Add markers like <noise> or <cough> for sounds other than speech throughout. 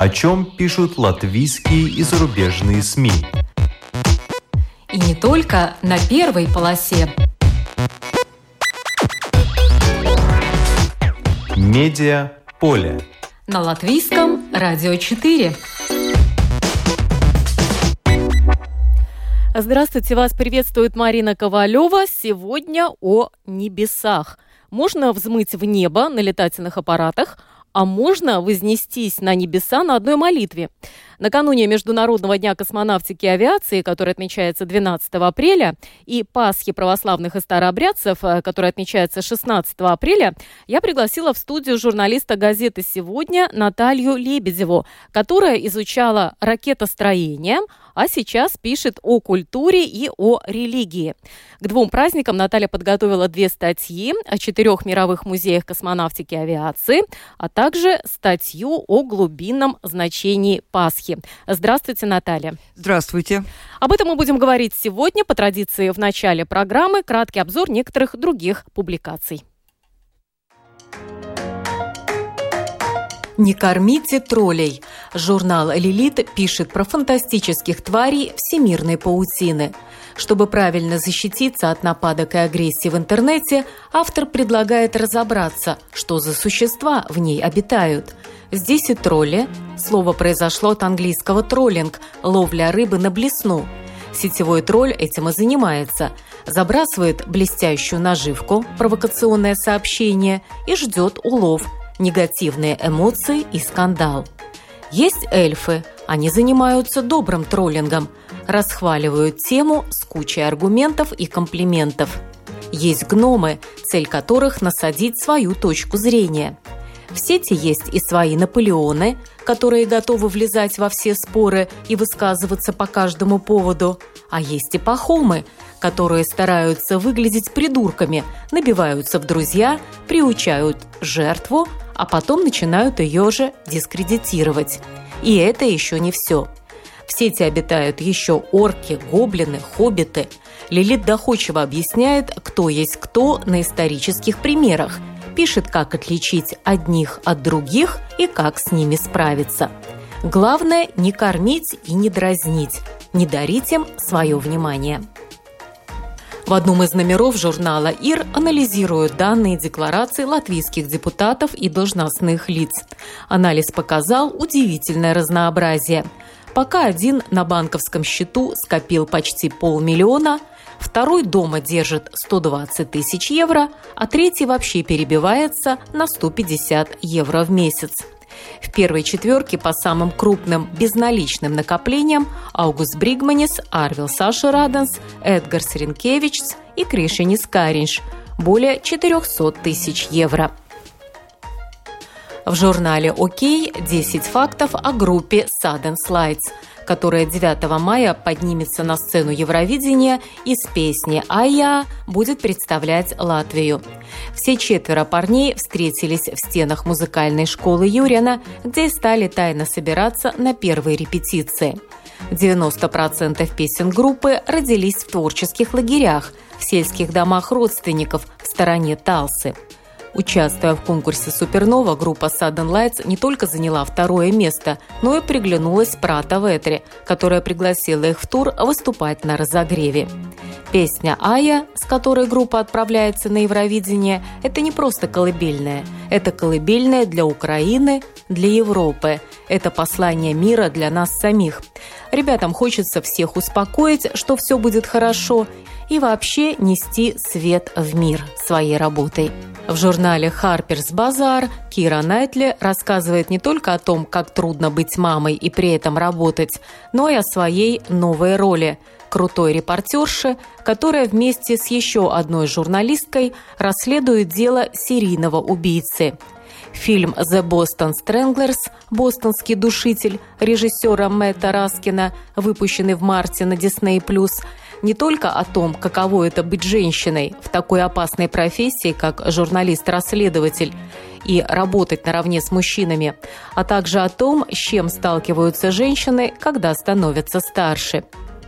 О чем пишут латвийские и зарубежные СМИ. И не только на первой полосе. Медиа поле. На латвийском радио 4. Здравствуйте, вас приветствует Марина Ковалева. Сегодня о небесах. Можно взмыть в небо на летательных аппаратах, а можно вознестись на небеса на одной молитве. Накануне Международного дня космонавтики и авиации, который отмечается 12 апреля, и Пасхи православных и старообрядцев, э, который отмечается 16 апреля, я пригласила в студию журналиста газеты «Сегодня» Наталью Лебедеву, которая изучала ракетостроение, а сейчас пишет о культуре и о религии. К двум праздникам Наталья подготовила две статьи о четырех мировых музеях космонавтики и авиации, а также статью о глубинном значении Пасхи. Здравствуйте, Наталья. Здравствуйте. Об этом мы будем говорить сегодня. По традиции в начале программы краткий обзор некоторых других публикаций. Не кормите троллей. Журнал «Лилит» пишет про фантастических тварей всемирной паутины. Чтобы правильно защититься от нападок и агрессии в интернете, автор предлагает разобраться, что за существа в ней обитают. Здесь и тролли. Слово произошло от английского «троллинг» – ловля рыбы на блесну. Сетевой тролль этим и занимается. Забрасывает блестящую наживку, провокационное сообщение и ждет улов – негативные эмоции и скандал. Есть эльфы, они занимаются добрым троллингом, расхваливают тему с кучей аргументов и комплиментов. Есть гномы, цель которых – насадить свою точку зрения. В сети есть и свои Наполеоны, которые готовы влезать во все споры и высказываться по каждому поводу, а есть и пахомы, которые стараются выглядеть придурками, набиваются в друзья, приучают жертву, а потом начинают ее же дискредитировать. И это еще не все. В сети обитают еще орки, гоблины, хоббиты. Лилит доходчиво объясняет, кто есть кто на исторических примерах, пишет, как отличить одних от других и как с ними справиться. Главное – не кормить и не дразнить, не дарить им свое внимание. В одном из номеров журнала «Ир» анализируют данные декларации латвийских депутатов и должностных лиц. Анализ показал удивительное разнообразие. Пока один на банковском счету скопил почти полмиллиона, второй дома держит 120 тысяч евро, а третий вообще перебивается на 150 евро в месяц. В первой четверке по самым крупным безналичным накоплениям Аугуст Бригманис, Арвил Саша Раденс, Эдгар Сренкевич и Кришинис Каринш – более 400 тысяч евро. В журнале «Окей» 10 фактов о группе Sudden Slides – которая 9 мая поднимется на сцену Евровидения и с песни «Ая» будет представлять Латвию. Все четверо парней встретились в стенах музыкальной школы Юрина, где стали тайно собираться на первые репетиции. 90% песен группы родились в творческих лагерях, в сельских домах родственников в стороне Талсы – Участвуя в конкурсе «Супернова», группа Sudden Lights не только заняла второе место, но и приглянулась Прата Ветре, которая пригласила их в тур выступать на разогреве. Песня «Ая», с которой группа отправляется на Евровидение, это не просто колыбельная. Это колыбельная для Украины, для Европы. Это послание мира для нас самих. Ребятам хочется всех успокоить, что все будет хорошо, и вообще нести свет в мир своей работой. В журнале Harper's Bazaar Кира Найтли рассказывает не только о том, как трудно быть мамой и при этом работать, но и о своей новой роли – крутой репортерши, которая вместе с еще одной журналисткой расследует дело серийного убийцы. Фильм «The Boston Stranglers» «Бостонский душитель» режиссера Мэтта Раскина, выпущенный в марте на Disney+, не только о том, каково это быть женщиной в такой опасной профессии, как журналист-расследователь, и работать наравне с мужчинами, а также о том, с чем сталкиваются женщины, когда становятся старше.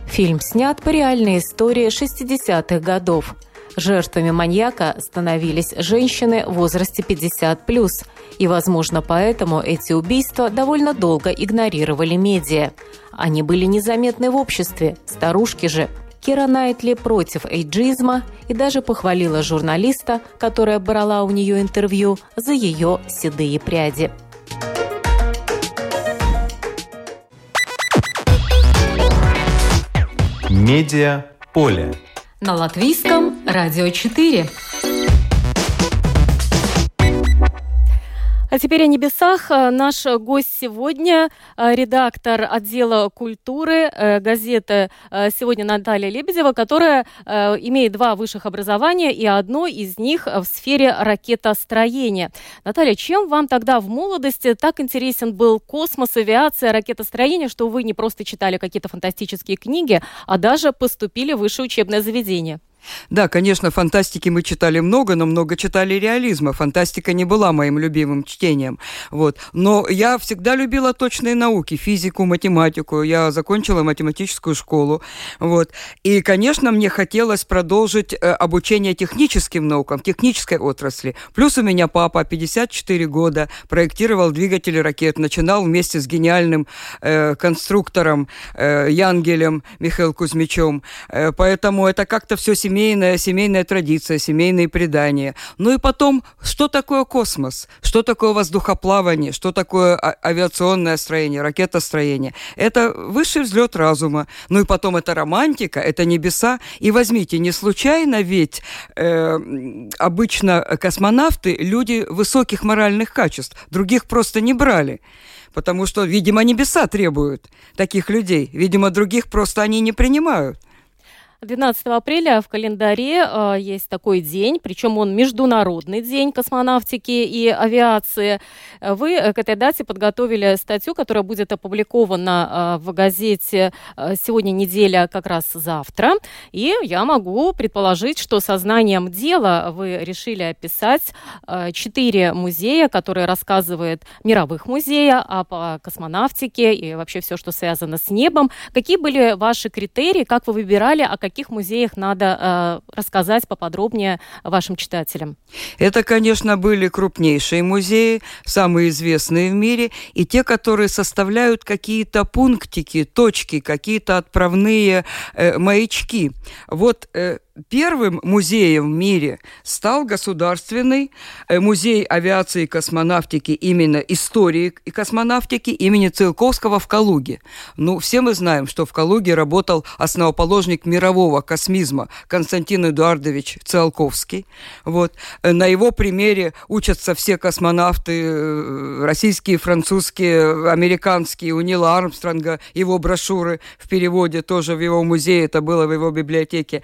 Фильм снят по реальной истории 60-х годов. Жертвами маньяка становились женщины в возрасте 50+, И, возможно, поэтому эти убийства довольно долго игнорировали медиа. Они были незаметны в обществе, старушки же. Кира Найтли против эйджизма и даже похвалила журналиста, которая брала у нее интервью, за ее седые пряди. Медиа поле. На латвийском радио 4. А теперь о небесах. Э, наш гость сегодня э, редактор отдела культуры э, газеты «Сегодня» Наталья Лебедева, которая имеет два высших образования, и одно из них в сфере ракетостроения. Наталья, чем вам тогда в молодости так интересен был космос, авиация, ракетостроение, что вы не просто читали какие-то фантастические книги, а даже поступили в высшее учебное заведение? Да, конечно, фантастики мы читали много, но много читали реализма. Фантастика не была моим любимым чтением. Вот. Но я всегда любила точные науки, физику, математику. Я закончила математическую школу. Вот. И, конечно, мне хотелось продолжить э, обучение техническим наукам, технической отрасли. Плюс у меня папа 54 года, проектировал двигатели ракет, начинал вместе с гениальным э, конструктором э, Янгелем Михаилом Кузьмичем. Э, поэтому это как-то все семейно семейная, семейная традиция, семейные предания. Ну и потом, что такое космос? Что такое воздухоплавание? Что такое а, авиационное строение, ракетостроение? Это высший взлет разума. Ну и потом это романтика, это небеса. И возьмите, не случайно ведь э, обычно космонавты люди высоких моральных качеств. Других просто не брали потому что, видимо, небеса требуют таких людей. Видимо, других просто они не принимают. 12 апреля в календаре э, есть такой день, причем он международный день космонавтики и авиации. Вы к этой дате подготовили статью, которая будет опубликована э, в газете э, «Сегодня неделя» как раз завтра. И я могу предположить, что сознанием дела вы решили описать э, четыре музея, которые рассказывают мировых музея о космонавтике и вообще все, что связано с небом. Какие были ваши критерии, как вы выбирали, а каких музеях надо э, рассказать поподробнее вашим читателям? Это, конечно, были крупнейшие музеи, самые известные в мире, и те, которые составляют какие-то пунктики, точки, какие-то отправные э, маячки. Вот э, Первым музеем в мире стал Государственный э, музей авиации и космонавтики именно истории и космонавтики имени Циолковского в Калуге. Ну, все мы знаем, что в Калуге работал основоположник мирового космизма Константин Эдуардович Циолковский. Вот. Э, на его примере учатся все космонавты, э, российские, французские, американские, у Нила Армстронга, его брошюры в переводе тоже в его музее, это было в его библиотеке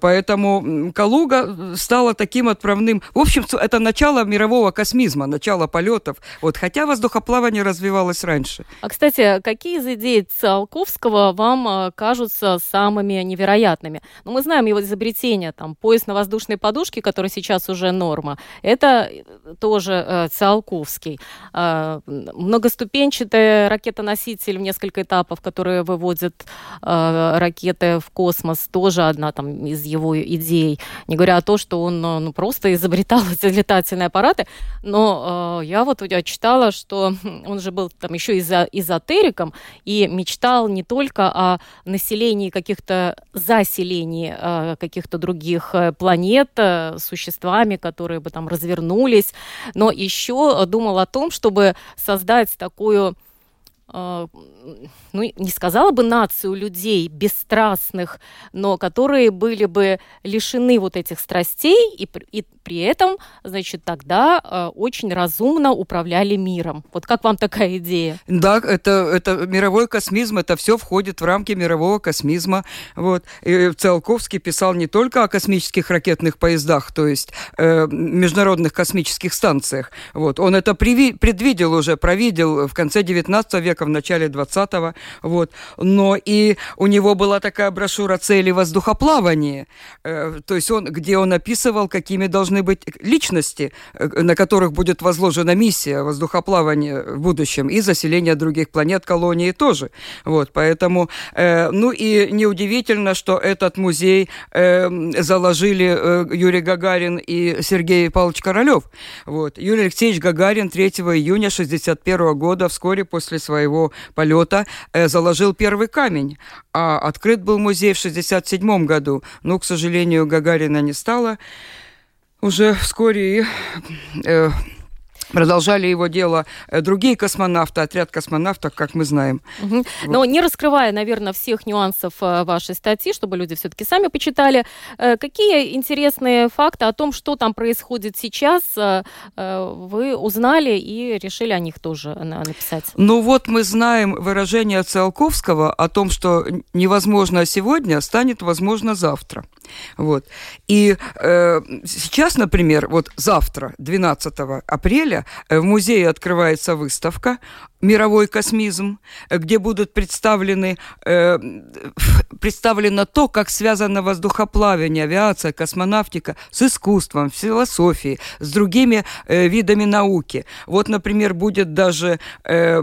Поэтому Калуга стала таким отправным... В общем, это начало мирового космизма, начало полетов. Вот, хотя воздухоплавание развивалось раньше. А, кстати, какие из идей Циолковского вам а, кажутся самыми невероятными? Ну, мы знаем его изобретение, там, пояс на воздушной подушке, который сейчас уже норма. Это э, тоже э, Циолковский. Э, многоступенчатый ракетоноситель в несколько этапов, которые выводят э, ракеты в космос, тоже одна там из его идей, не говоря о том, что он э, ну, просто изобретал <laughs> эти летательные аппараты. Но э, я вот я читала, что он же был там еще изо эзотериком и мечтал не только о населении каких-то заселении э, каких-то других э, планет э, существами, которые бы там развернулись, но еще думал о том, чтобы создать такую ну, не сказала бы нацию людей бесстрастных, но которые были бы лишены вот этих страстей и, и при этом, значит, тогда э, очень разумно управляли миром. Вот как вам такая идея? Да, это, это мировой космизм, это все входит в рамки мирового космизма. Вот. И Циолковский писал не только о космических ракетных поездах, то есть э, международных космических станциях. Вот. Он это предвидел уже, провидел в конце 19 века века, в начале 20-го. Вот. Но и у него была такая брошюра «Цели воздухоплавания», э, то есть он, где он описывал, какими должны быть личности, э, на которых будет возложена миссия воздухоплавания в будущем и заселение других планет, колонии тоже. Вот, поэтому, э, ну и неудивительно, что этот музей заложили Юрий Гагарин и Сергей Павлович Королев. Вот. Юрий Алексеевич Гагарин 3 июня 1961 года, вскоре после своего полета, заложил первый камень, а открыт был музей в 1967 году. Но, к сожалению, Гагарина не стало уже вскоре и э, Продолжали его дело э, другие космонавты, отряд космонавтов, как мы знаем. Угу. Вот. Но не раскрывая, наверное, всех нюансов э, вашей статьи, чтобы люди все-таки сами почитали, э, какие интересные факты о том, что там происходит сейчас, вы узнали и решили о них тоже написать? Ну вот мы знаем выражение Циолковского о том, что невозможно сегодня станет возможно завтра. Вот. И э, сейчас, например, вот завтра, 12 апреля, в музее открывается выставка мировой космизм, где будут представлены, э, представлено то, как связано воздухоплавание, авиация, космонавтика с искусством, философией, с другими э, видами науки. Вот, например, будет даже, э,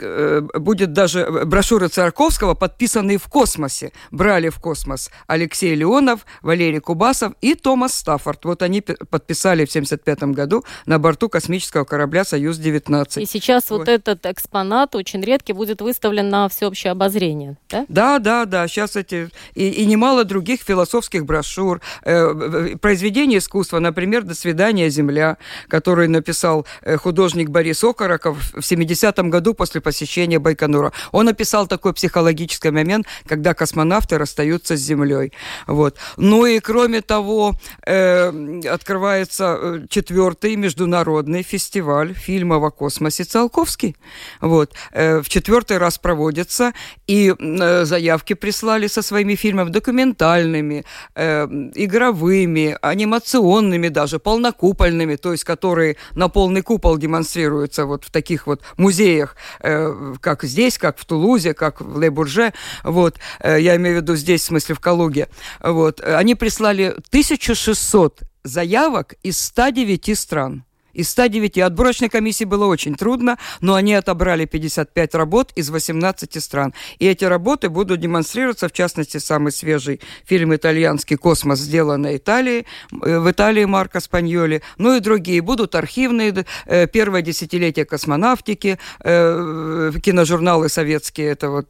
э, будет даже брошюра Царковского, подписанные в космосе. Брали в космос Алексей Леонов, Валерий Кубасов и Томас Стаффорд. Вот они подписали в 1975 году на борту космического корабля «Союз-19». И сейчас вот, вот этот экспонат очень редкий будет выставлен на всеобщее обозрение, да? Да, да, да. Сейчас эти и, и немало других философских брошюр, э, произведений искусства, например, «До свидания, Земля», который написал э, художник Борис Окороков в 70-м году после посещения Байконура. Он описал такой психологический момент, когда космонавты расстаются с Землей. Вот. Ну и кроме того, э, открывается э, четвертый международный фестиваль фильмов о космосе Циолковский. Вот. Э, в четвертый раз проводится, и э, заявки прислали со своими фильмами документальными, э, игровыми, анимационными даже, полнокупольными, то есть которые на полный купол демонстрируются вот в таких вот музеях, как здесь, как в Тулузе, как в Ле-Бурже, вот, я имею в виду здесь, в смысле в Калуге, вот, они прислали 1600 заявок из 109 стран. Из 109 отборочной комиссии было очень трудно, но они отобрали 55 работ из 18 стран. И эти работы будут демонстрироваться, в частности, самый свежий фильм итальянский «Космос», сделанный Италии, э, в Италии Марко Спаньоли, ну и другие. Будут архивные, э, первое десятилетие космонавтики, э, киножурналы советские, это вот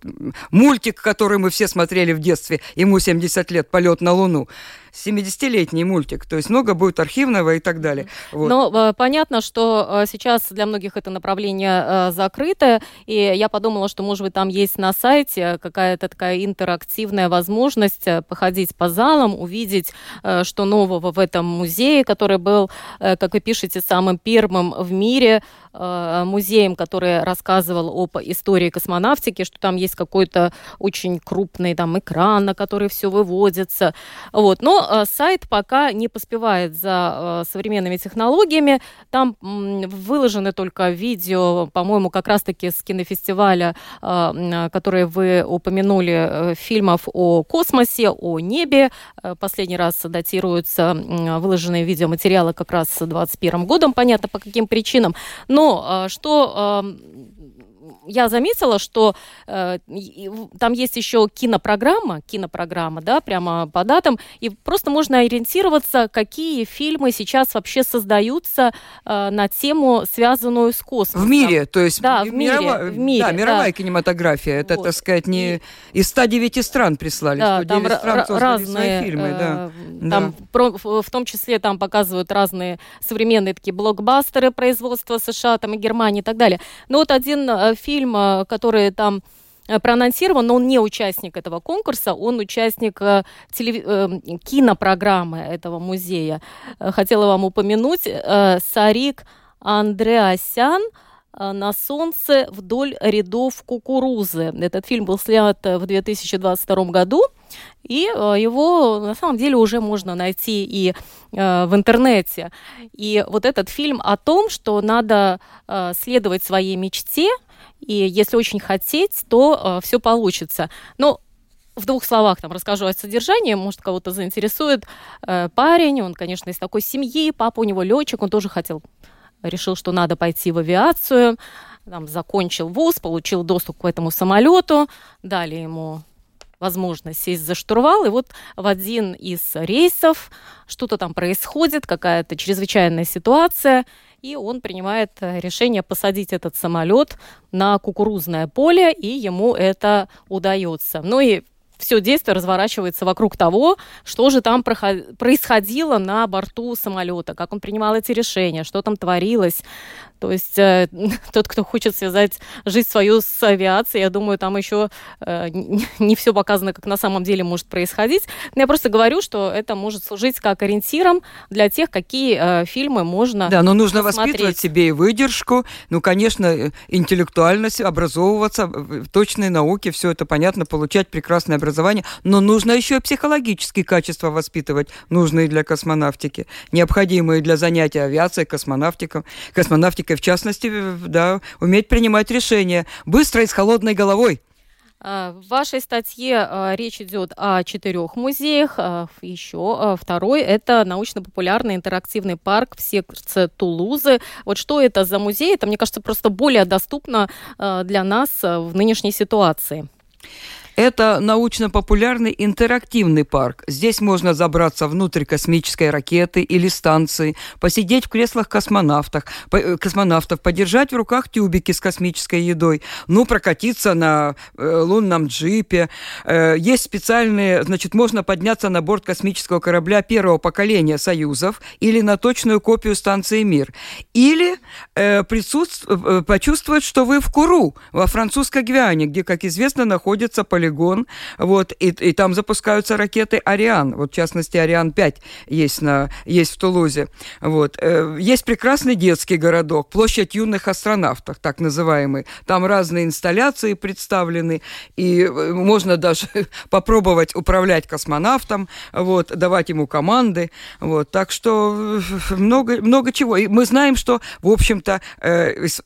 мультик, который мы все смотрели в детстве, ему 70 лет, «Полет на Луну». 70-летний мультик, то есть много будет архивного и так далее. Вот. Но э, понятно, что э, сейчас для многих это направление э, закрыто, и я подумала, что, может быть, там есть на сайте какая-то такая интерактивная возможность походить по залам, увидеть, что нового в этом музее, который был, как вы пишете, самым первым в мире музеем, который рассказывал об истории космонавтики, что там есть какой-то очень крупный там экран, на который все выводится. Вот. Но Э, сайт пока не поспевает за э, современными технологиями. Там выложены только видео, по-моему, как раз-таки с кинофестиваля, э, которые вы упомянули, фильмов о космосе, о небе. Последний раз датируются выложенные видеоматериалы как раз с 2021 годом, понятно по каким причинам. Но что я заметила, что э, там есть еще кинопрограмма, кинопрограмма, да, прямо по датам, и просто можно ориентироваться, какие фильмы сейчас вообще создаются э, на тему, связанную с космосом. В мире, то есть да, в, мире, в мире. Да, мировая да. кинематография. Это, вот. так сказать, не и... из 109 стран прислали, да, 109 там стран создали разные, фильмы. Э, да. Там, да. Про, в том числе там показывают разные современные такие блокбастеры производства США, там и Германии и так далее. Но вот один э, фильм э, который там э, проанонсирован, но он не участник этого конкурса, он участник э, телев... кинопрограммы этого музея. Хотела вам упомянуть Сарик Андреасян «На солнце вдоль рядов кукурузы». Этот фильм был снят в 2022 году – и его на самом деле уже можно найти и в интернете. И вот этот фильм о том, что надо следовать своей мечте, и если очень хотеть, то все получится. Но в двух словах там расскажу о содержании, может, кого-то заинтересует. Э, парень, он, конечно, из такой семьи, папа у него летчик, он тоже хотел, решил, что надо пойти в авиацию, там, закончил вуз, получил доступ к этому самолету, дали ему возможность сесть за штурвал, и вот в один из рейсов что-то там происходит, какая-то чрезвычайная ситуация, и он принимает э, решение посадить этот самолет на кукурузное поле, и ему это удается. Ну и все действие разворачивается вокруг того, что же там происходило на борту самолета, как он принимал эти решения, что там творилось. То есть э, <laughs> тот, кто хочет связать жизнь свою с авиацией, я думаю, там еще э, <laughs> не все показано, как на самом деле может происходить. Но я просто говорю, что это может служить как ориентиром для тех, какие э, фильмы можно Да, но нужно посмотреть. воспитывать себе и выдержку, ну, конечно, э, интеллектуальность, образовываться в точной науке, все это понятно, получать прекрасное образование, но нужно еще и психологические качества воспитывать, нужные для космонавтики, необходимые для занятия авиацией, космонавтиком, космонавтикой в частности, да, уметь принимать решения быстро и с холодной головой. А, в вашей статье а, речь идет о четырех музеях. А, Еще второй – это научно-популярный интерактивный парк в сердце Тулузы. Вот что это за музей? Это, мне кажется, просто более доступно для нас в нынешней ситуации. Это научно-популярный интерактивный парк. Здесь можно забраться внутрь космической ракеты или станции, посидеть в креслах космонавтов, э, космонавтов подержать в руках тюбики с космической едой, ну, прокатиться на э, лунном джипе. Э, есть специальные, значит, можно подняться на борт космического корабля первого поколения «Союзов» или на точную копию станции «Мир». Или э, присутств... Э, почувствовать, что вы в Куру, во французской Гвиане, где, как известно, находится полигон полигон, вот, и, и там запускаются ракеты «Ариан», вот, в частности, «Ариан-5» есть, на, есть в Тулузе, вот. Э, есть прекрасный детский городок, площадь юных астронавтов, так называемый, там разные инсталляции представлены, и э, можно даже <laughs> попробовать управлять космонавтом, вот, давать ему команды, вот, так что э, много, много чего. И мы знаем, что, в общем-то,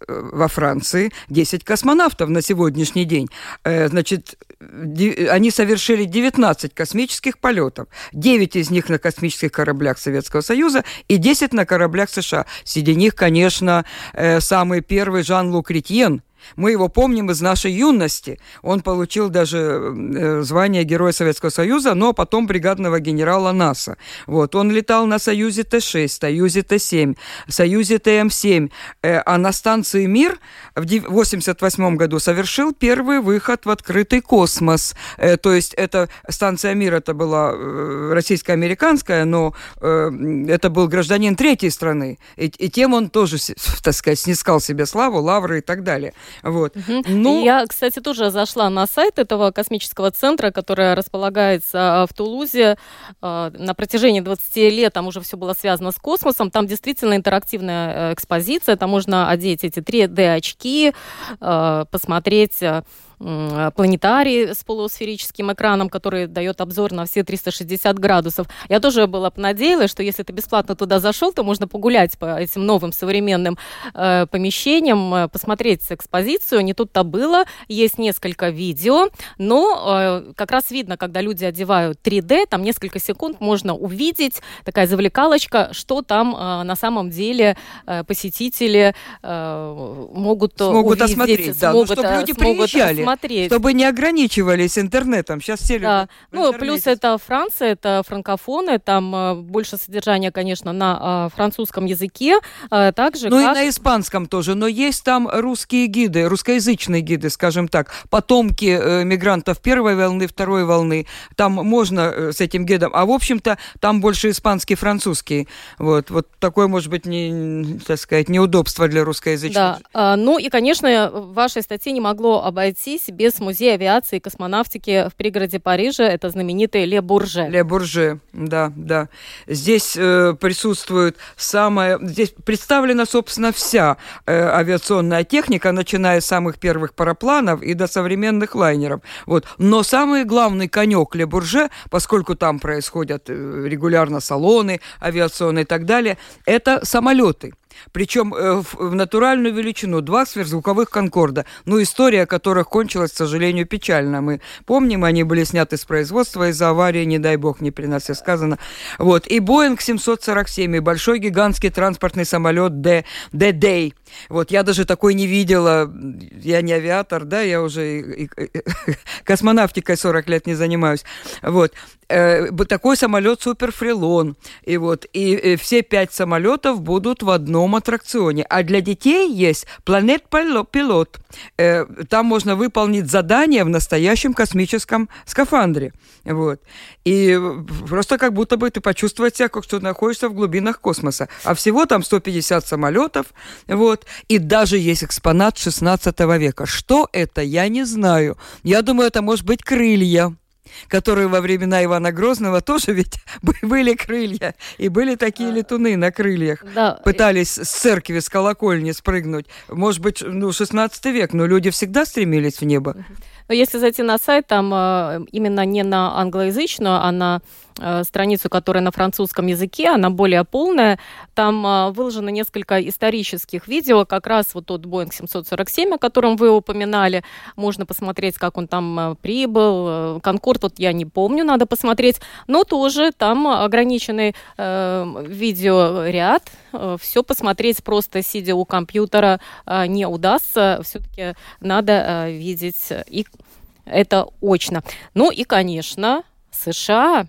во Франции 10 космонавтов на сегодняшний день. Значит, они совершили 19 космических полетов. 9 из них на космических кораблях Советского Союза и 10 на кораблях США. Среди них, конечно, э, самый первый Жан-Лук Ретьен – мы его помним из нашей юности. Он получил даже э, звание Героя Советского Союза, но потом бригадного генерала НАСА. Вот. Он летал на Союзе Т-6, Союзе Т-7, Союзе ТМ-7. Э, а на станции «Мир» в 1988 году совершил первый выход в открытый космос. Э, то есть это станция «Мир» это была российско-американская, но это был гражданин третьей страны. И, и тем он тоже, так сказать, снискал себе славу, лавры и так далее. Вот. Угу. Ну, Я, кстати, тоже зашла на сайт этого космического центра, который располагается а, в Тулузе. А, на протяжении 20 лет там уже все было связано с космосом. Там действительно интерактивная э, экспозиция. Там можно одеть эти 3D-очки, а, посмотреть планетарий с полусферическим экраном, который дает обзор на все 360 градусов. Я тоже была понадеялась, что если ты бесплатно туда зашел, то можно погулять по этим новым современным э, помещениям, э, посмотреть экспозицию. Не тут-то было. Есть несколько видео, но э, как раз видно, когда люди одевают 3D, там несколько секунд можно увидеть, такая завлекалочка, что там э, на самом деле э, посетители э, могут смогут увидеть. Осмотреть, да, ну, смогут, ну, чтобы люди смогут приезжали смотреть. Чтобы не ограничивались интернетом. Сейчас все да. Ну, плюс это Франция, это франкофоны, там э, больше содержания, конечно, на э, французском языке. Э, также ну как... и на испанском тоже. Но есть там русские гиды, русскоязычные гиды, скажем так, потомки мигрантов первой волны, второй волны. Там можно с этим гидом. А в общем-то там больше испанский, французский. Вот, вот такое, может быть, не, так сказать, неудобство для русскоязычных. Да. А, ну и, конечно, в вашей статье не могло обойти обойтись без музея авиации и космонавтики в пригороде Парижа. Это знаменитый Ле Бурже. Ле Бурже, да, да. Здесь э, присутствует самое... Здесь представлена, собственно, вся э, авиационная техника, начиная с самых первых парапланов и до современных лайнеров. Вот. Но самый главный конек Ле Бурже, поскольку там происходят э, регулярно салоны авиационные и так далее, это самолеты. Причем э, в натуральную величину. Два сверхзвуковых «Конкорда». Ну, история которых кончилась, к сожалению, печально. Мы помним, они были сняты с производства из-за аварии, не дай бог, не при нас все сказано. Вот. И Боинг 747, и большой гигантский транспортный самолет D-Day. Вот, я даже такой не видела. Я не авиатор, да, я уже и, и, и, <laughs> космонавтикой 40 лет не занимаюсь. Вот. Э, такой самолет Супер Фрилон. И вот, и, и все пять самолетов будут в одном аттракционе. А для детей есть Планет Пилот. Э, там можно выполнить задание в настоящем космическом скафандре. Вот. И просто как будто бы ты почувствовать себя, как что находишься в глубинах космоса. А всего там 150 самолетов. Вот. И даже есть экспонат 16 века. Что это, я не знаю. Я думаю, это может быть крылья которые во времена Ивана Грозного тоже ведь <laughs> были крылья, и были такие летуны на крыльях. Да. Пытались с церкви, с колокольни спрыгнуть. Может быть, ну, 16 век, но люди всегда стремились в небо. Но если зайти на сайт, там э, именно не на англоязычную, а на страницу, которая на французском языке, она более полная. Там э, выложено несколько исторических видео, как раз вот тот Boeing 747, о котором вы упоминали. Можно посмотреть, как он там э, прибыл. Конкорд, вот я не помню, надо посмотреть. Но тоже там ограниченный э, видеоряд. Все посмотреть просто сидя у компьютера не удастся. Все-таки надо видеть и это очно. Ну и, конечно, США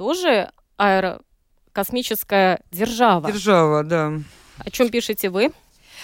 тоже аэрокосмическая держава. Держава, да. О чем пишете вы?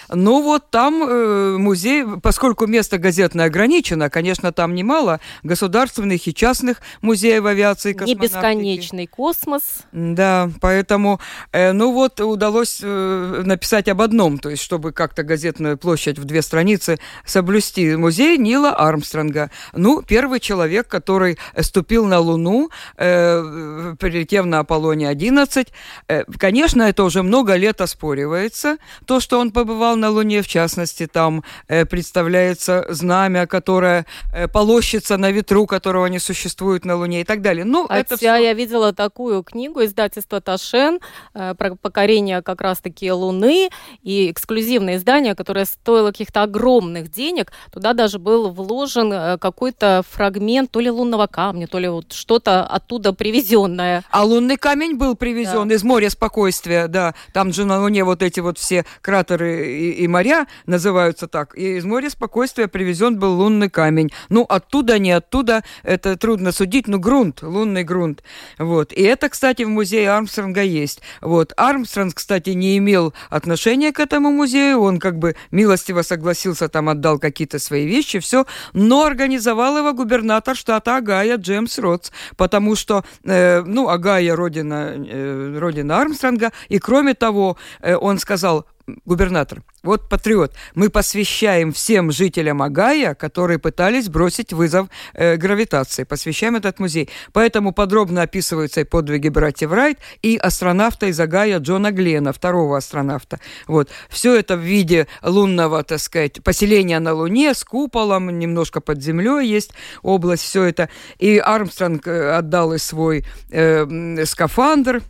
Ну вот там э, музей, поскольку место газетное ограничено, конечно, там немало государственных и частных музеев авиации и. Не бесконечный космос. Да, поэтому, э, ну вот удалось э, написать об одном, то есть чтобы как-то газетную площадь в две страницы соблюсти. Музей Нила Армстронга. Ну, первый человек, который ступил на Луну, э, прилетев на Аполлоне-11. Э, конечно, это уже много лет оспоривается, то, что он побывал на Луне, в частности, там э, представляется знамя, которое э, полощется на ветру, которого не существует на Луне и так далее. Ну, Хотя это все... я видела такую книгу издательства Ташен э, про покорение как раз-таки Луны и эксклюзивное издание, которое стоило каких-то огромных денег. Туда даже был вложен э, какой-то фрагмент то ли лунного камня, то ли вот что-то оттуда привезенное. А лунный камень был привезен да. из моря спокойствия, да. Там же на Луне вот эти вот все кратеры и, моря называются так. И из моря спокойствия привезен был лунный камень. Ну, оттуда, не оттуда, это трудно судить, но грунт, лунный грунт. Вот. И это, кстати, в музее Армстронга есть. Вот. Армстронг, кстати, не имел отношения к этому музею, он как бы милостиво согласился, там отдал какие-то свои вещи, все, но организовал его губернатор штата Агая Джеймс Ротс, потому что, э, ну, Агая родина, э, родина Армстронга, и кроме того, э, он сказал, губернатор, вот патриот, мы посвящаем всем жителям Агая, которые пытались бросить вызов э, гравитации, посвящаем этот музей. Поэтому подробно описываются и подвиги братьев Райт, и астронавта из Агая Джона Глена, второго астронавта. Вот. Все это в виде лунного, так сказать, поселения на Луне с куполом, немножко под землей есть область, все это. И Армстронг э, отдал и свой э, скафандр,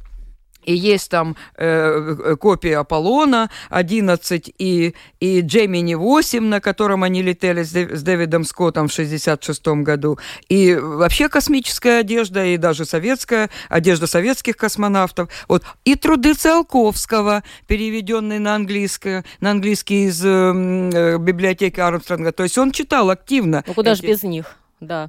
и есть там э, э копия Аполлона 11 и, и Джемини 8, на котором они летели с, с Дэвидом Скоттом в 66 году. И вообще космическая одежда, и даже советская, одежда советских космонавтов. Вот. И труды Циолковского, переведенные на английский, на английский из э, э, библиотеки Армстронга. То есть он читал активно. Ну куда эти... же без них? Да.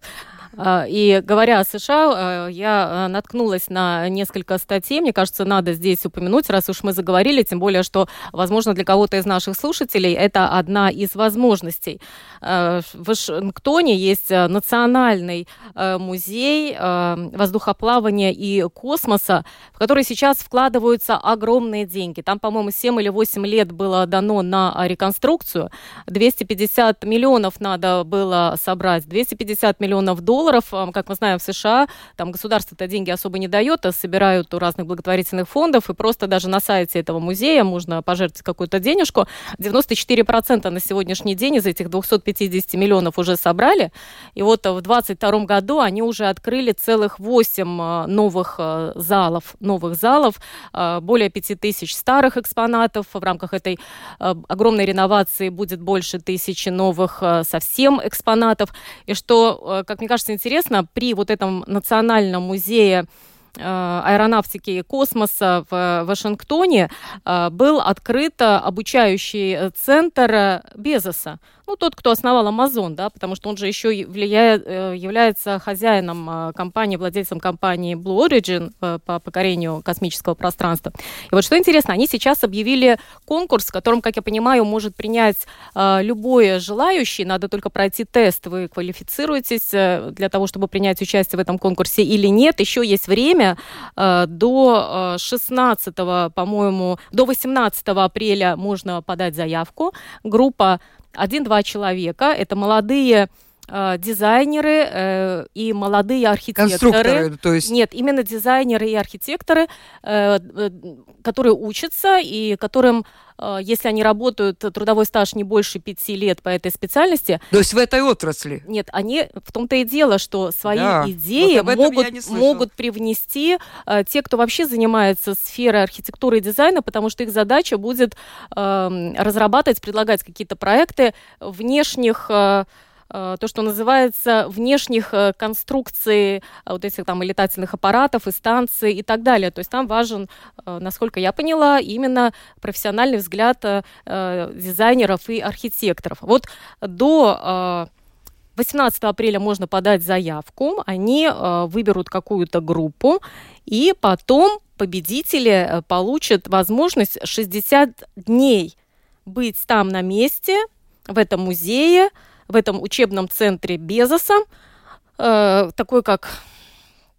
А, и говоря о США, я наткнулась на несколько статей. Мне кажется, надо здесь упомянуть, раз уж мы заговорили, тем более, что, возможно, для кого-то из наших слушателей это одна из возможностей. В Вашингтоне есть национальный музей воздухоплавания и космоса, в который сейчас вкладываются огромные деньги. Там, по-моему, 7 или 8 лет было дано на реконструкцию. 250 миллионов надо было собрать. 250 миллионов долларов, как мы знаем, в США, там государство-то деньги особо не дает, а собирают у разных благотворительных фондов, и просто даже на сайте этого музея можно пожертвовать какую-то денежку. 94% на сегодняшний день из этих 250 миллионов уже собрали. И вот в 2022 году они уже открыли целых 8 а, новых залов, новых залов, более 5000 старых экспонатов. В рамках этой огромной реновации будет больше тысячи новых совсем экспонатов. И что, как мне кажется, интересно, при вот этом национальном музее Э, аэронавтики и космоса в Вашингтоне э, был открыт обучающий центр Безоса. Ну, тот, кто основал Amazon, да, потому что он же еще влияет, э, является хозяином компании, владельцем компании Blue Origin по покорению космического пространства. И вот что интересно, они сейчас объявили конкурс, в котором, как я понимаю, может принять любое желающий, надо только пройти тест, вы квалифицируетесь для того, чтобы принять участие в этом конкурсе или нет, еще есть время, э, до 16, э, по-моему, до 18 апреля можно подать заявку. Группа 1-2 человека. Это молодые дизайнеры э, и молодые архитекторы. то есть... Нет, именно дизайнеры и архитекторы, э, э, которые учатся и которым Э, если они работают, э, трудовой стаж не больше пяти лет по этой специальности. То есть в этой отрасли? Нет, они в том-то и дело, что свои да, идеи вот могут, могут привнести э, те, кто вообще занимается сферой архитектуры и дизайна, потому что их задача будет э, разрабатывать, предлагать какие-то проекты внешних э, Э, то, что называется внешних э, конструкций э, вот этих там летательных аппаратов и станций и так далее. То есть там важен, насколько я поняла, именно профессиональный взгляд дизайнеров и архитекторов. Вот до 18 апреля можно подать заявку, они выберут какую-то группу, и потом победители получат возможность 60 дней быть там на месте, в этом музее, в этом учебном центре Безоса, э, такой как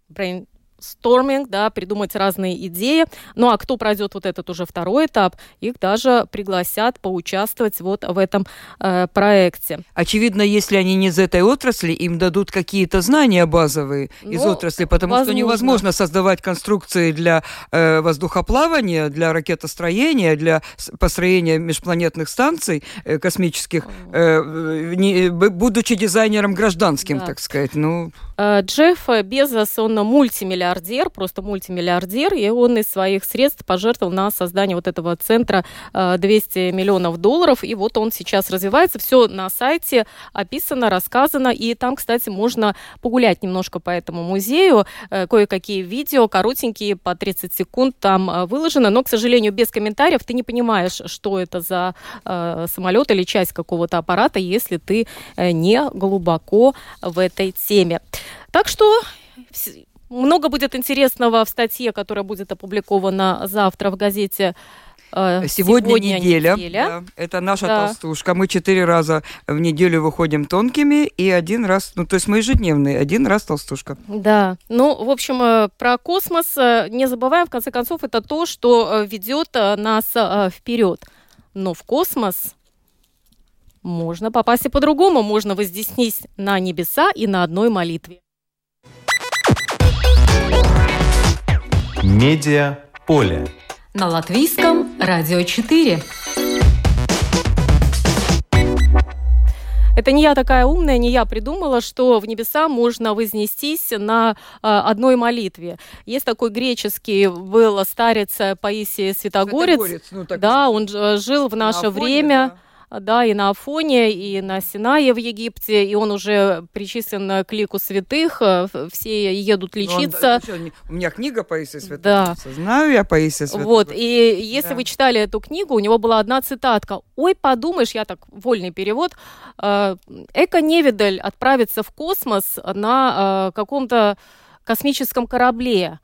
brain, сторминг, да, придумать разные идеи. Ну а кто пройдет вот этот уже второй этап, их даже пригласят поучаствовать вот в этом э, проекте. Очевидно, если они не из этой отрасли, им дадут какие-то знания базовые ну, из отрасли, потому возможно. что невозможно создавать конструкции для э, воздухоплавания, для ракетостроения, для построения межпланетных станций э, космических, э, не, будучи дизайнером гражданским, да. так сказать. Ну... Э, Джефф Безос, он мультимиллиардер миллиардер, просто мультимиллиардер, и он из своих средств пожертвовал на создание вот этого центра 200 э, миллионов долларов, и вот он сейчас развивается. Все на сайте описано, рассказано, и там, кстати, можно погулять немножко по этому музею. Э, кое-какие видео, коротенькие, по 30 секунд там выложено, но, к сожалению, без комментариев ты не понимаешь, что это за самолет или часть какого-то аппарата, если ты не глубоко в этой теме. Так что много будет интересного в статье, которая будет опубликована завтра в газете э, Сегодня, Сегодня неделя. неделя. Да, это наша да. толстушка. Мы четыре раза в неделю выходим тонкими, и один раз, ну, то есть мы ежедневные, один раз толстушка. Да. Ну, в общем, э, про космос э, не забываем, в конце концов, это то, что ведет нас вперед. Но в космос можно попасть и по-другому. Можно воздеснись на небеса и на одной молитве. Медиа поле. На латвийском радио 4. Это не я такая умная, не я придумала, что в небеса можно вознестись на э, одной молитве. Есть такой греческий был старец Паисий Святогорец. Святогорец ну, так... Да, он жил в наше время. Да да, и на Афоне, и на Синае в Египте, и он уже причислен к лику святых, э, все едут ну, лечиться. Он, у меня книга Паисия Святого. Да. Знаю я Паисия Святого. Вот, и если да. вы читали эту книгу, у него была одна цитатка. «Ой, подумаешь, я так, вольный перевод, э, эко-невидаль отправится в космос на э, каком-то космическом корабле».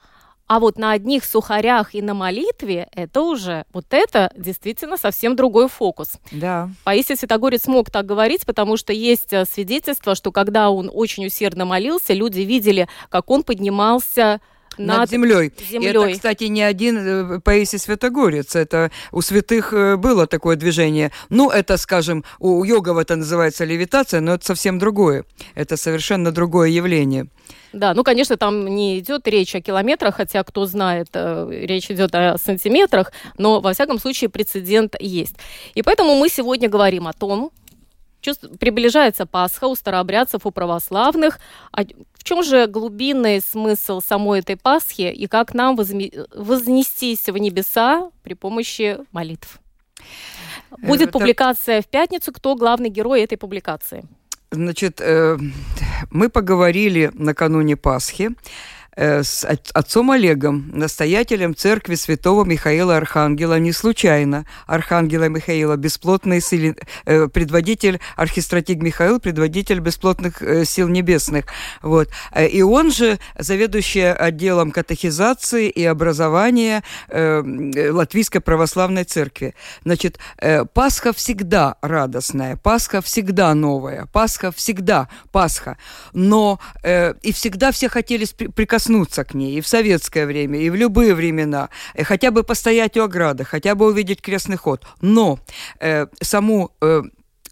А вот на одних сухарях и на молитве это уже, вот это действительно совсем другой фокус. Да. Паисий Святогорец смог так говорить, потому что есть э, свидетельство, что когда он очень усердно молился, люди видели, как он поднимался над, над землей. землей. И это, кстати, не один э, Паисий Святогорец. Это у святых э, было такое движение. Ну, это, скажем, у йогов это называется левитация, но это совсем другое. Это совершенно другое явление. Да, ну, конечно, там не идет речь о километрах, хотя, кто знает, э, речь идет о сантиметрах, но, во всяком случае, прецедент есть. И поэтому мы сегодня говорим о том, приближается Пасха у старообрядцев, у православных. А в чем же глубинный смысл самой этой Пасхи и как нам вознестись в небеса при помощи молитв? Будет э, публикация в пятницу. Кто главный герой этой публикации? Значит, э, мы поговорили накануне Пасхи с отцом Олегом, настоятелем церкви святого Михаила Архангела, не случайно. Архангела Михаила, бесплотный сил, э, предводитель, архистратиг Михаил, предводитель бесплотных э, сил небесных. Вот. И он же заведующий отделом катехизации и образования Латвийской православной церкви. Значит, Пасха всегда радостная, Пасха всегда новая, Пасха всегда Пасха. Но и всегда все хотели прикоснуться прикоснуться к ней и в советское время, и в любые времена, и хотя бы постоять у ограды, хотя бы увидеть крестный ход. Но э, саму э,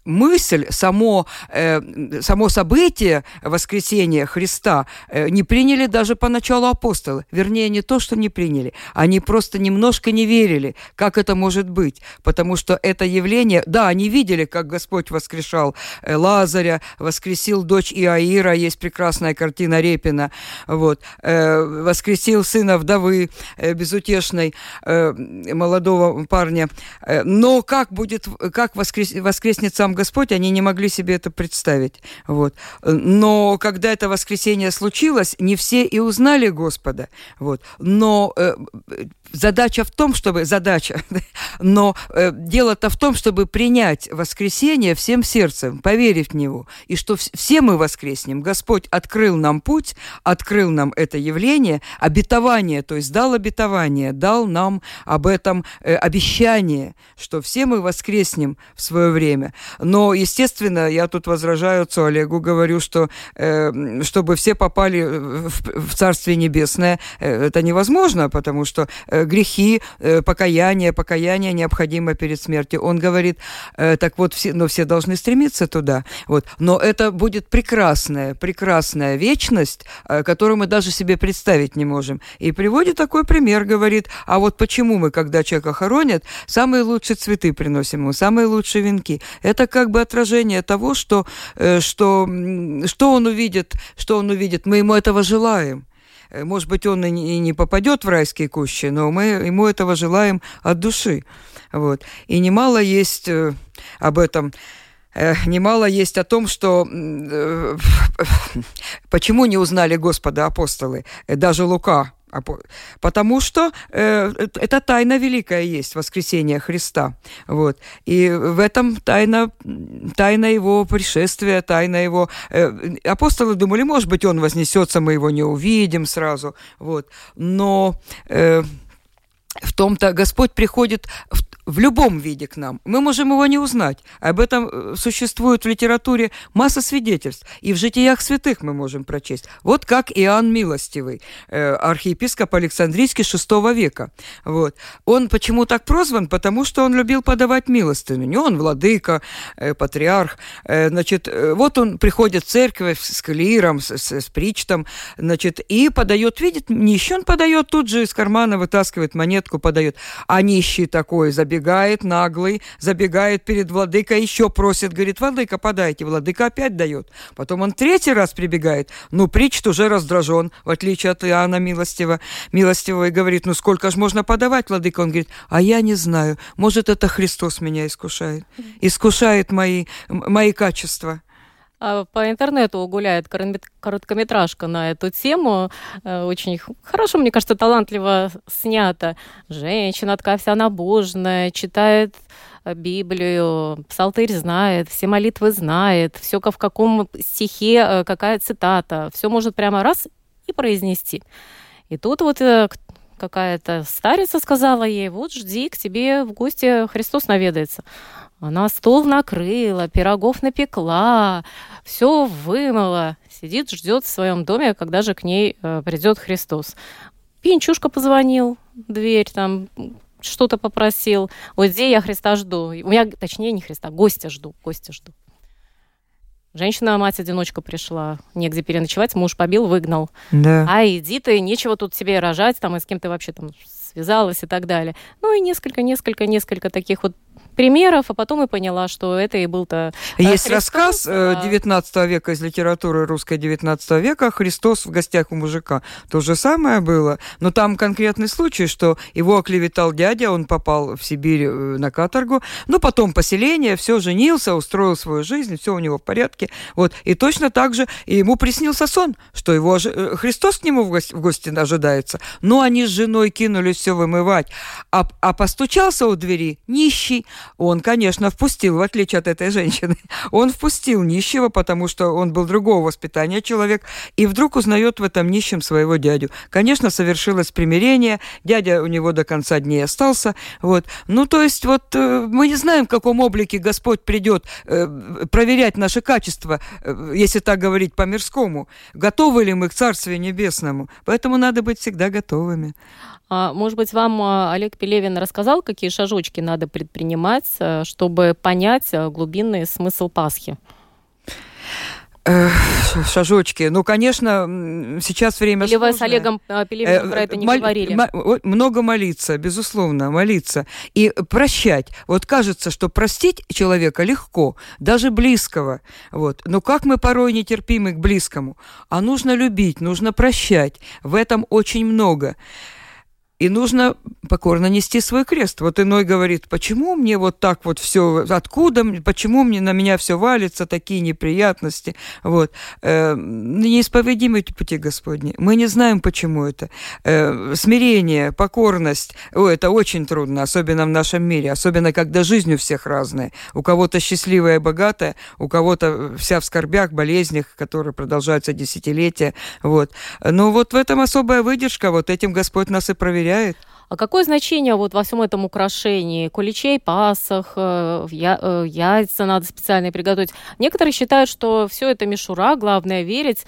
мысль, само, э, само событие воскресения Христа э, не приняли даже поначалу апостолы. Вернее, не то, что не приняли, они просто немножко не верили, как это может быть. Потому что это явление, да, они видели, как Господь воскрешал э, Лазаря, воскресил дочь Иаира, есть прекрасная картина Репина, вот, э, воскресил сына вдовы э, безутешной, э, молодого парня. Э, но как будет, как воскрес, воскреснет сам Господь, они не могли себе это представить. Вот. Но когда это воскресенье случилось, не все и узнали Господа. Вот. Но э, задача в том, чтобы... Задача. <laughs> Но э, дело-то в том, чтобы принять воскресенье всем сердцем, поверив в него. И что все мы воскреснем. Господь открыл нам путь, открыл нам это явление, обетование, то есть дал обетование, дал нам об этом э, обещание, что все мы воскреснем в свое время. Но, естественно, я тут возражаю отцу Олегу, говорю, что э, чтобы все попали в, в Царствие Небесное, э, это невозможно, потому что э, грехи, э, покаяние, покаяние необходимо перед смертью. Он говорит, э, так вот, все, но все должны стремиться туда. Вот. Но это будет прекрасная, прекрасная вечность, э, которую мы даже себе представить не можем. И приводит такой пример, говорит, а вот почему мы, когда человека хоронят, самые лучшие цветы приносим ему, самые лучшие венки. Это как бы отражение того, что, что, что он увидит, что он увидит. Мы ему этого желаем. Э, может быть, он и не попадет в райские кущи, но мы ему этого желаем от души. Вот. И немало есть э, об этом э, немало есть о том, что <laughs> почему не узнали Господа апостолы, даже Лука Потому что э, это тайна великая есть, воскресение Христа. Вот. И в этом тайна, тайна его пришествия, тайна его... Э, апостолы думали, может быть, он вознесется, мы его не увидим сразу. Вот. Но... Э, в том-то Господь приходит в, в любом виде к нам. Мы можем его не узнать. Об этом э, существует в литературе масса свидетельств. И в житиях святых мы можем прочесть. Вот как Иоанн Милостивый, э, архиепископ Александрийский VI века. Вот. Он почему так прозван? Потому что он любил подавать милостыню. Не он владыка, э, патриарх. Значит, вот он приходит в церковь с клиром, с, с, с причтом, значит, и подает, видит, нищий, он подает тут же из кармана, вытаскивает монетку, подает. А нищий такой, забегает забегает наглый, забегает перед владыкой, еще просит, говорит, владыка, подайте. Владыка опять дает. Потом он третий раз прибегает. Ну, причт уже раздражен, в отличие от Иоанна Милостивого, Милостивого, и говорит, ну, сколько же можно подавать, владыка? Он говорит, а я не знаю, может, это Христос меня искушает, искушает мои, мои качества. А, по интернету гуляет короткометражка на эту тему. Э, очень хорошо, мне кажется, талантливо снято. Женщина такая вся набожная, читает э, Библию, псалтырь знает, все молитвы знает, все в каком стихе, э, какая цитата, все может прямо раз и произнести. И тут вот какая-то старица сказала ей, вот жди, к тебе в гости Христос наведается. Она стол накрыла, пирогов напекла, все вымыла, сидит, ждет в своем доме, когда же к ней э, придет Христос. Пинчушка позвонил, дверь там что-то попросил. Вот здесь я Христа жду. У меня, точнее, не Христа, гостя жду, гостя жду. Женщина, мать-одиночка пришла, негде переночевать, муж побил, выгнал. Да. А иди ты, нечего тут себе рожать, там, и с кем ты вообще там связалась и так далее. Ну и несколько, несколько, несколько таких вот примеров, а потом и поняла, что это и был-то... Э, Есть Христос, рассказ а... 19 века из литературы русской 19 века «Христос в гостях у мужика». То же самое было, но там конкретный случай, что его оклеветал дядя, он попал в Сибирь э, на каторгу, но потом поселение, все, женился, устроил свою жизнь, все у него в порядке. Вот. И точно так же ему приснился сон, что его э, Христос к нему в гости, в гости ожидается. Но они с женой кинулись все вымывать. А, а постучался у двери нищий, он, конечно, впустил, в отличие от этой женщины, <laughs> он впустил нищего, потому что он был другого воспитания человек, и вдруг узнает в этом нищем своего дядю. Конечно, совершилось примирение, дядя у него до конца дней остался, вот. Ну, то есть, вот э, мы не знаем, в каком облике Господь придет э, проверять наши качества, э, если так говорить по-мирскому. Готовы ли мы к Царствию Небесному? Поэтому надо быть всегда готовыми. А, может быть, вам а, Олег Пелевин рассказал, какие шажочки надо предпринимать, э, чтобы понять э, глубинный смысл Пасхи? шажочки. Ну, конечно, сейчас время Или сложное. вы с Олегом э, Пелевиным про это не Мол... говорили? Много молиться, безусловно, молиться. И прощать. Вот кажется, что простить человека легко, даже близкого. Вот. Но как мы порой нетерпимы к близкому? А нужно любить, нужно прощать. В этом очень много. И нужно покорно нести свой крест. Вот иной говорит, почему мне вот так вот все, откуда, почему мне на меня все валится, такие неприятности. Вот. Э, неисповедимы пути Господни. Мы не знаем, почему это. Э, смирение, покорность, о, это очень трудно, особенно в нашем мире, особенно когда жизнь у всех разная. У кого-то счастливая богатая, у кого-то вся в скорбях, болезнях, которые продолжаются десятилетия. Вот. Но вот в этом особая выдержка, вот этим Господь нас и проверяет проверяет. А какое значение вот во всем этом украшении? Куличей, пасах, э, я, э, яйца надо специально приготовить. Некоторые считают, что все это мишура, главное верить.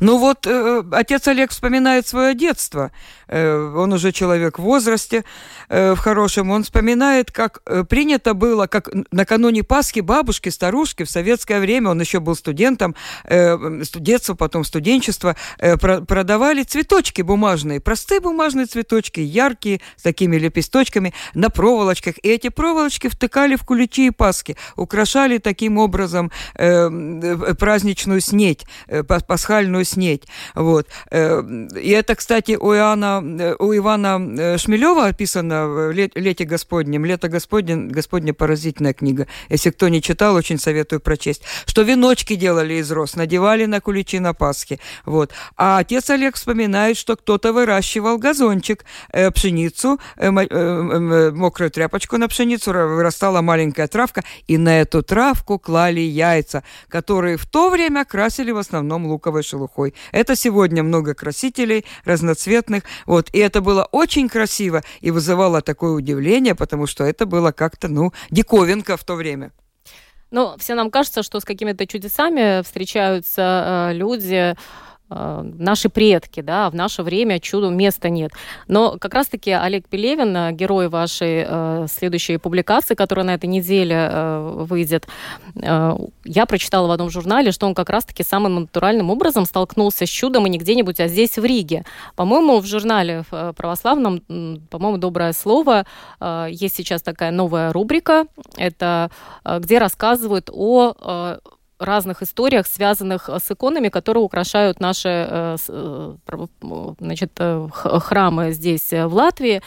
Ну вот э, отец Олег вспоминает свое детство. Э, он уже человек в возрасте, э, в хорошем. Он вспоминает, как э, принято было, как накануне Пасхи бабушки, старушки в советское время, он еще был студентом, э, студентство, потом студенчество, э, про продавали цветочки бумажные, простые бумажные цветочки, яркие, с такими лепесточками, на проволочках. И эти проволочки втыкали в куличи и Пасхи, украшали таким образом э, э праздничную снеть, э, пасхальную снеть. Вот. Э, и это, кстати, у Иоанна, э, у Ивана э, Шмелева описано в «Лете Господнем». «Лето Господне», Господне поразительная книга. Если кто не читал, очень советую прочесть. Что веночки делали из роз, надевали на куличи на Пасхе. Вот. А отец Олег вспоминает, что кто-то выращивал газончик, э, пшеницу, мокрую тряпочку на пшеницу, вырастала маленькая травка, и на эту травку клали яйца, которые в то время красили в основном луковой шелухой. Это сегодня много красителей разноцветных, вот, и это было очень красиво и вызывало такое удивление, потому что это было как-то, ну, диковинка в то время. Ну, все нам кажется, что с какими-то чудесами встречаются э, люди, наши предки, да, в наше время чуду места нет. Но как раз-таки Олег Пелевин, э, герой вашей э, следующей публикации, которая на этой неделе э, выйдет, э, я прочитала в одном журнале, что он как раз-таки самым натуральным образом столкнулся с чудом и не где-нибудь, а здесь, в Риге. По-моему, в журнале в православном, по-моему, «Доброе слово» э, есть сейчас такая новая рубрика, это э, где рассказывают о э, разных историях, связанных э, с иконами, которые украшают наши э, э, значит, храмы здесь, в Латвии.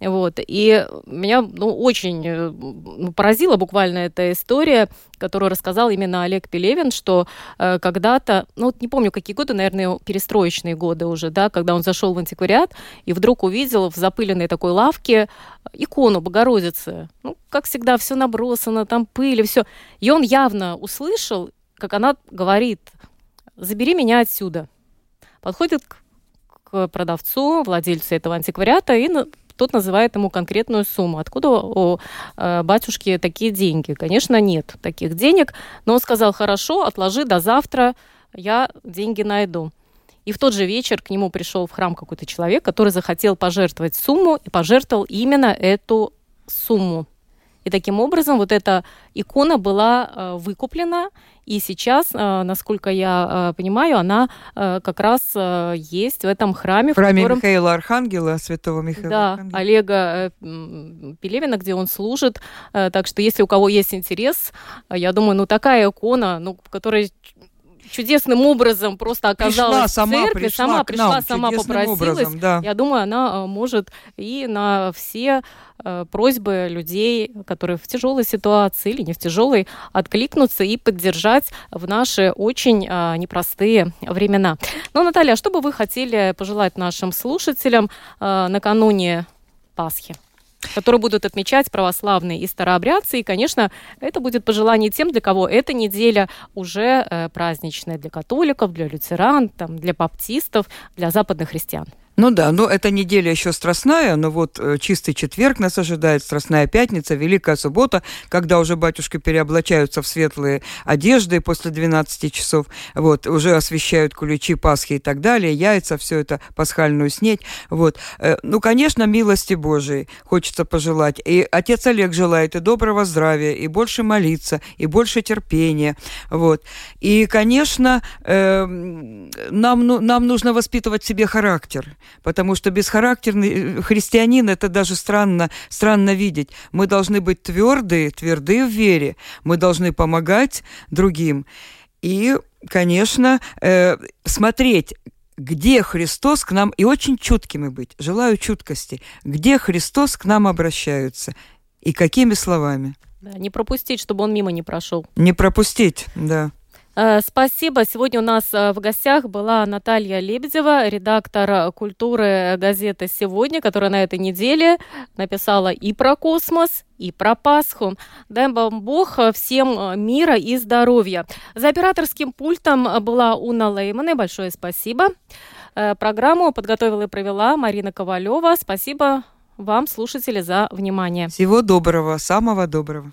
Вот. И меня ну, очень ну, поразила буквально эта история, которую рассказал именно Олег Пелевин, что э, когда-то, ну вот не помню, какие годы, наверное, перестроечные годы уже, да, когда он зашел в антиквариат и вдруг увидел в запыленной такой лавке икону Богородицы. Ну, как всегда, все набросано, там пыль и все. И он явно услышал, как она говорит, забери меня отсюда. Подходит к, к продавцу, владельцу этого антиквариата и тот называет ему конкретную сумму. Откуда у э, батюшки такие деньги? Конечно, нет таких денег, но он сказал, хорошо, отложи до завтра, я деньги найду. И в тот же вечер к нему пришел в храм какой-то человек, который захотел пожертвовать сумму и пожертвовал именно эту сумму. И таким образом вот эта икона была э, выкуплена, и сейчас, э, насколько я э, понимаю, она как раз есть в этом храме. В храме котором... Михаила Архангела, святого Михаила Да, Архангела. Олега Пелевина, где он служит. Так что если у кого есть интерес, я думаю, ну такая икона, ну, которая чудесным образом просто оказалась пришла, сама, в церкви, пришла сама пришла, нам, сама попросилась. Образом, да. Я думаю, она э, может и на все э, просьбы людей, которые в тяжелой ситуации или не в тяжелой, откликнуться и поддержать в наши очень э, непростые времена. Ну, Наталья, а что бы вы хотели пожелать нашим слушателям накануне Пасхи? Которые будут отмечать православные и старообрядцы. И, конечно, это будет пожелание тем, для кого эта неделя уже э, праздничная для католиков, для лютеран, там, для баптистов, для западных христиан. Ну да, но эта неделя еще страстная, но вот э, чистый четверг нас ожидает, страстная пятница, Великая суббота, когда уже батюшки переоблачаются в светлые одежды после 12 часов, вот, уже освещают куличи Пасхи и так далее, яйца, все это, пасхальную снеть, вот. Э, ну, конечно, милости Божией хочется пожелать. И отец Олег желает и доброго здравия, и больше молиться, и больше терпения, вот. И, конечно, э, нам, ну, нам нужно воспитывать в себе характер, потому что бесхарактерный э, христианин это даже странно, странно видеть. Мы должны быть твердые, тверды в вере, мы должны помогать другим и, конечно, э, смотреть, где Христос к нам, и очень чуткими быть, желаю чуткости, где Христос к нам обращается и какими словами. Да, не пропустить, чтобы он мимо не прошел. Не пропустить, да. Э, спасибо. Сегодня у нас э, в гостях была Наталья Лебедева, редактор культуры газеты «Сегодня», которая на этой неделе написала и про космос, и про Пасху. Дай вам Бог всем э, мира и здоровья. За операторским пультом была Уна Лейман. Большое спасибо. Программу подготовила и провела Марина Ковалева. Спасибо вам, слушатели, за внимание. Всего доброго, самого доброго.